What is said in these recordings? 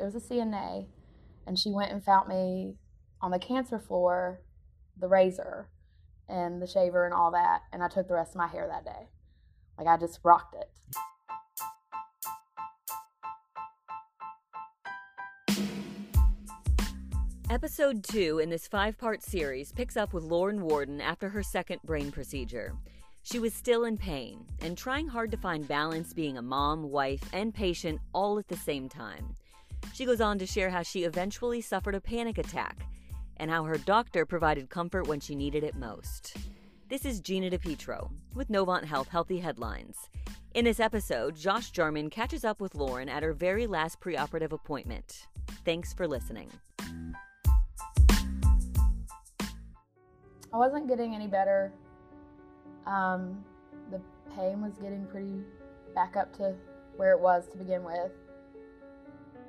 It was a CNA, and she went and found me on the cancer floor, the razor and the shaver and all that, and I took the rest of my hair that day. Like I just rocked it. Episode 2 in this five part series picks up with Lauren Warden after her second brain procedure. She was still in pain and trying hard to find balance being a mom, wife, and patient all at the same time. She goes on to share how she eventually suffered a panic attack and how her doctor provided comfort when she needed it most. This is Gina DePietro with Novant Health Healthy Headlines. In this episode, Josh Jarman catches up with Lauren at her very last preoperative appointment. Thanks for listening. I wasn't getting any better. Um, the pain was getting pretty back up to where it was to begin with.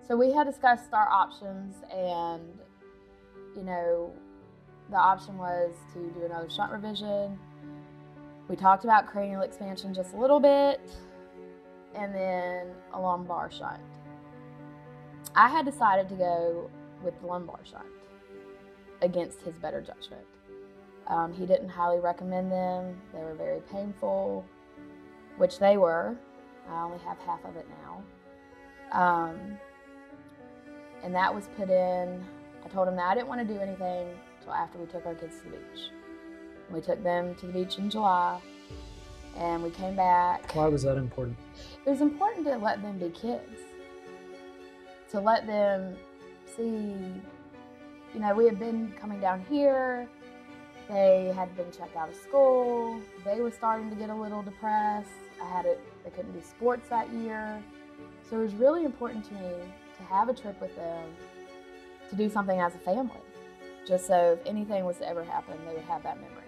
So we had discussed our options, and you know, the option was to do another shunt revision. We talked about cranial expansion just a little bit, and then a lumbar shunt. I had decided to go with the lumbar shunt against his better judgment. Um, he didn't highly recommend them. They were very painful, which they were. I only have half of it now. Um, and that was put in. I told him that I didn't want to do anything until after we took our kids to the beach. We took them to the beach in July, and we came back. Why was that important? It was important to let them be kids, to let them see. You know, we had been coming down here they had been checked out of school. They were starting to get a little depressed. I had it, they couldn't do sports that year. So it was really important to me to have a trip with them, to do something as a family, just so if anything was to ever happen, they would have that memory.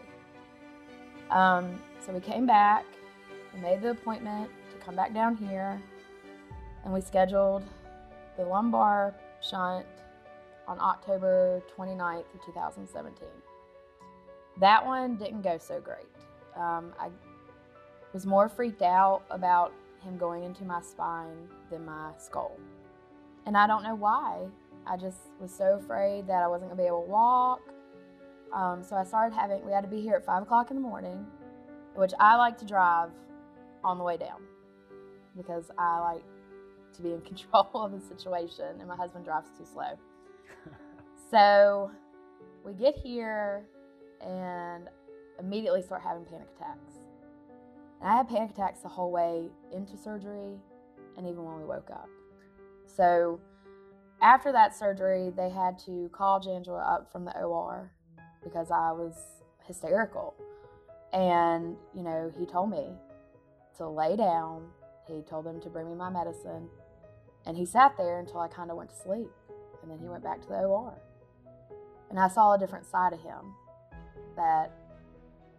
Um, so we came back, we made the appointment to come back down here, and we scheduled the lumbar shunt on October 29th of 2017. That one didn't go so great. Um, I was more freaked out about him going into my spine than my skull. And I don't know why. I just was so afraid that I wasn't going to be able to walk. Um, so I started having, we had to be here at 5 o'clock in the morning, which I like to drive on the way down because I like to be in control of the situation, and my husband drives too slow. so we get here, and immediately start having panic attacks. And I had panic attacks the whole way into surgery and even when we woke up. So after that surgery, they had to call Janjua up from the OR because I was hysterical. And, you know, he told me to lay down. He told them to bring me my medicine. And he sat there until I kind of went to sleep. And then he went back to the OR. And I saw a different side of him that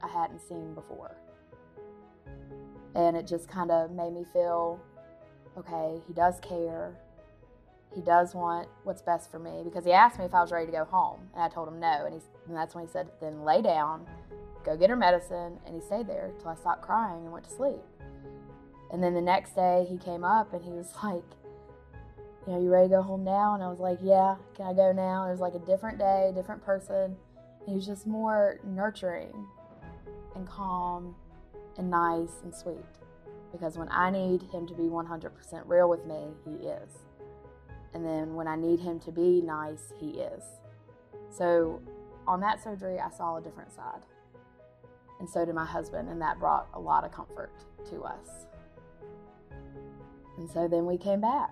I hadn't seen before. And it just kind of made me feel okay, he does care. He does want what's best for me because he asked me if I was ready to go home. And I told him no. And, he, and that's when he said, then lay down, go get her medicine. And he stayed there till I stopped crying and went to sleep. And then the next day he came up and he was like, you know, you ready to go home now? And I was like, yeah, can I go now? it was like a different day, different person. He was just more nurturing and calm and nice and sweet. Because when I need him to be 100% real with me, he is. And then when I need him to be nice, he is. So on that surgery, I saw a different side. And so did my husband, and that brought a lot of comfort to us. And so then we came back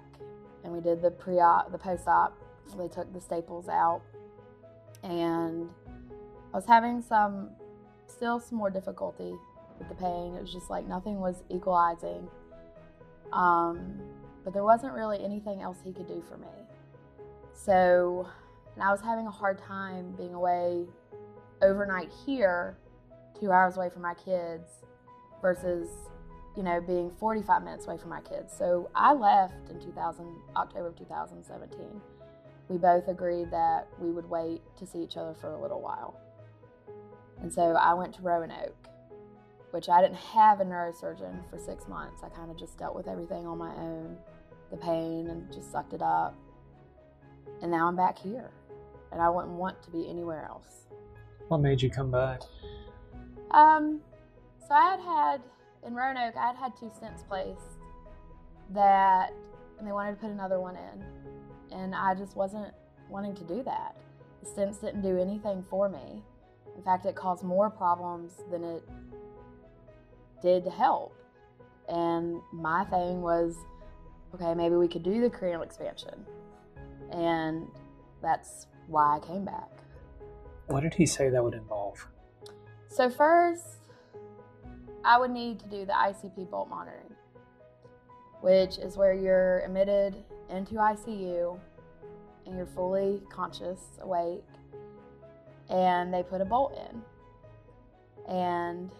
and we did the pre op, the post op. They took the staples out and I was having some, still some more difficulty with the pain. It was just like nothing was equalizing. Um, but there wasn't really anything else he could do for me. So, and I was having a hard time being away overnight here, two hours away from my kids, versus, you know, being 45 minutes away from my kids. So I left in 2000, October of 2017. We both agreed that we would wait to see each other for a little while. And so I went to Roanoke, which I didn't have a neurosurgeon for six months. I kind of just dealt with everything on my own, the pain, and just sucked it up. And now I'm back here. And I wouldn't want to be anywhere else. What made you come back? Um, so I had had in Roanoke, I had had two stents placed that, and they wanted to put another one in, and I just wasn't wanting to do that. The stents didn't do anything for me. In fact, it caused more problems than it did to help. And my thing was, okay, maybe we could do the cranial expansion, and that's why I came back. What did he say that would involve? So first, I would need to do the ICP bolt monitoring, which is where you're admitted into ICU and you're fully conscious, awake, and they put a bolt in. And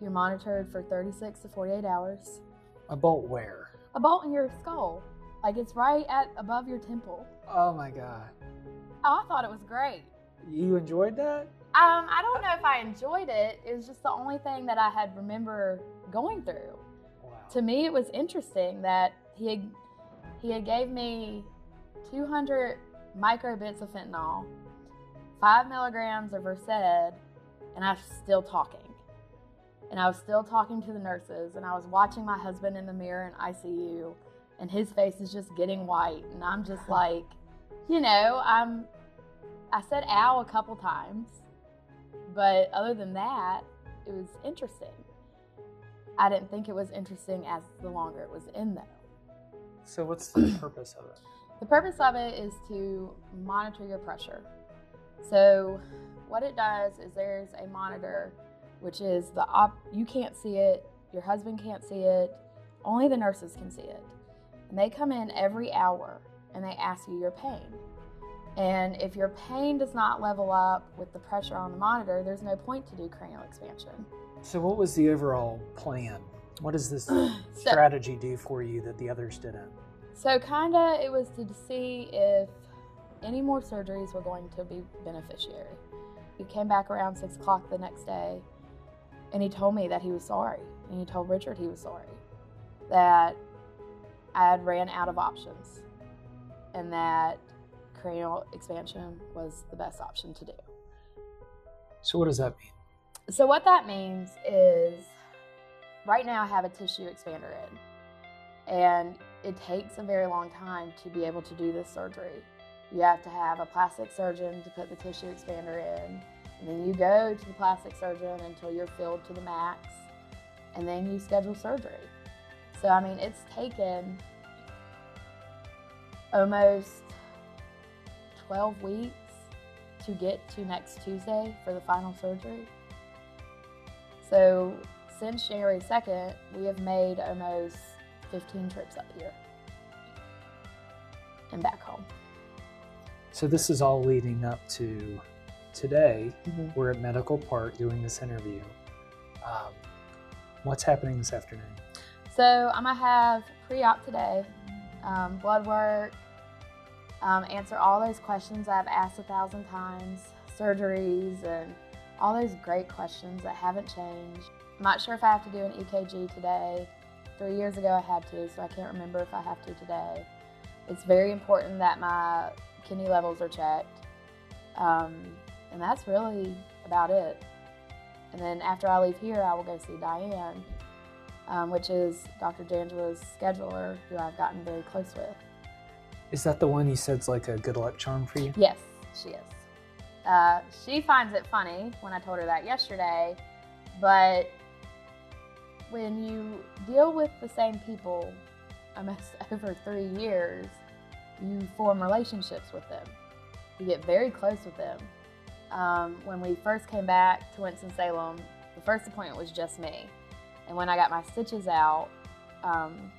you're monitored for 36 to 48 hours. A bolt where? A bolt in your skull. Like it's right at above your temple. Oh my god. Oh, I thought it was great. You enjoyed that? Um, I don't know if I enjoyed it. It was just the only thing that I had remember going through. Wow. To me, it was interesting that he had, he had gave me 200 microbits of fentanyl, five milligrams of Versed, and I'm still talking. And I was still talking to the nurses, and I was watching my husband in the mirror in ICU, and his face is just getting white, and I'm just like, you know, I'm. I said "ow" a couple times, but other than that, it was interesting. I didn't think it was interesting as the longer it was in though. So what's the purpose of it? The purpose of it is to monitor your pressure. So, what it does is there's a monitor, which is the op. You can't see it. Your husband can't see it. Only the nurses can see it. And they come in every hour and they ask you your pain. And if your pain does not level up with the pressure on the monitor, there's no point to do cranial expansion. So what was the overall plan? What does this So- strategy do for you that the others didn't? So, kind of, it was to see if any more surgeries were going to be beneficiary. He came back around six o'clock the next day and he told me that he was sorry. And he told Richard he was sorry. That I had ran out of options and that cranial expansion was the best option to do. So what does that mean? So, what that means is right now I have a tissue expander in, and it takes a very long time to be able to do this surgery. You have to have a plastic surgeon to put the tissue expander in, and then you go to the plastic surgeon until you're filled to the max, and then you schedule surgery. So, I mean, it's taken almost 12 weeks to get to next Tuesday for the final surgery. So since January 2nd, we have made almost 15 trips up here and back home. So this is all leading up to today. Mhm. We're at Medical Park doing this interview. Um, what's happening this afternoon? So I'm gonna have pre-op today, um, blood work, um, answer all those questions I've asked a thousand times, surgeries, and all those great questions that haven't changed. I'm not sure if I have to do an EKG today. Three years ago I had to, so I can't remember if I have to today. It's very important that my kidney levels are checked, um, and that's really about it. And then after I leave here, I will go see Diane um, which is Dr. Janjua's scheduler, who I've gotten very close with. Is that the one you said's like a good luck charm for you? Yes, she is. Uh, she finds it funny when I told her that yesterday, but when you deal with the same people almost over three years, you form relationships with them. You get very close with them. Um, when we first came back to Winston-Salem, the first appointment was just me. And when I got my stitches out, um,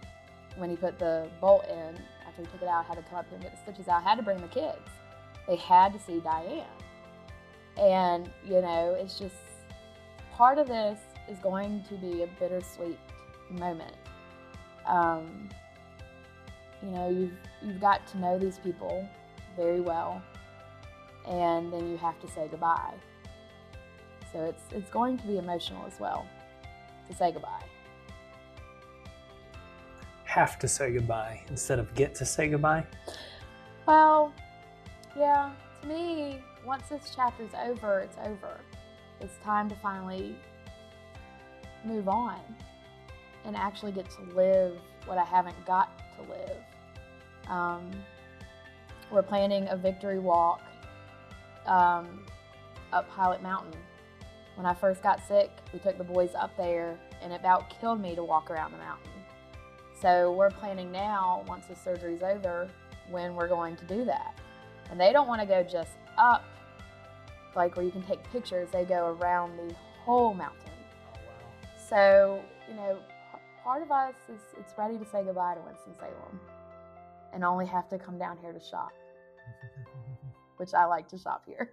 when he put the bolt in, after he took it out, I had to come up here and get the stitches out. I had to bring the kids. They had to see Diane. And, you know, it's just part of this is going to be a bittersweet moment. Um, you know, you've, you've got to know these people very well, and then you have to say goodbye. So it's, it's going to be emotional as well to say goodbye. Have to say goodbye instead of get to say goodbye? Well, yeah, to me, once this chapter's over, it's over. It's time to finally move on and actually get to live what I haven't got to live. Um, we're planning a victory walk um, up Pilot Mountain. When I first got sick, we took the boys up there, and it about killed me to walk around the mountain. So we're planning now, once the surgery's over, when we're going to do that. And they don't want to go just up, like where you can take pictures, they go around the whole mountain. So, you know, part of us is it's ready to say goodbye to Winston-Salem and only have to come down here to shop, which I like to shop here.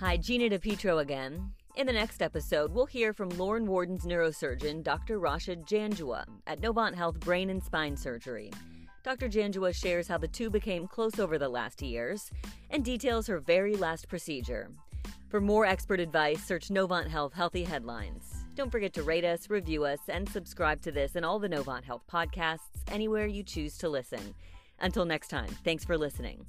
Hi, Gina DePietro again. In the next episode, we'll hear from Lauren Warden's neurosurgeon, Dr. Rashid Janjua, at Novant Health Brain and Spine Surgery. Dr. Janjua shares how the two became close over the last years and details her very last procedure. For more expert advice, search Novant Health Healthy Headlines. Don't forget to rate us, review us, and subscribe to this and all the Novant Health podcasts anywhere you choose to listen. Until next time, thanks for listening.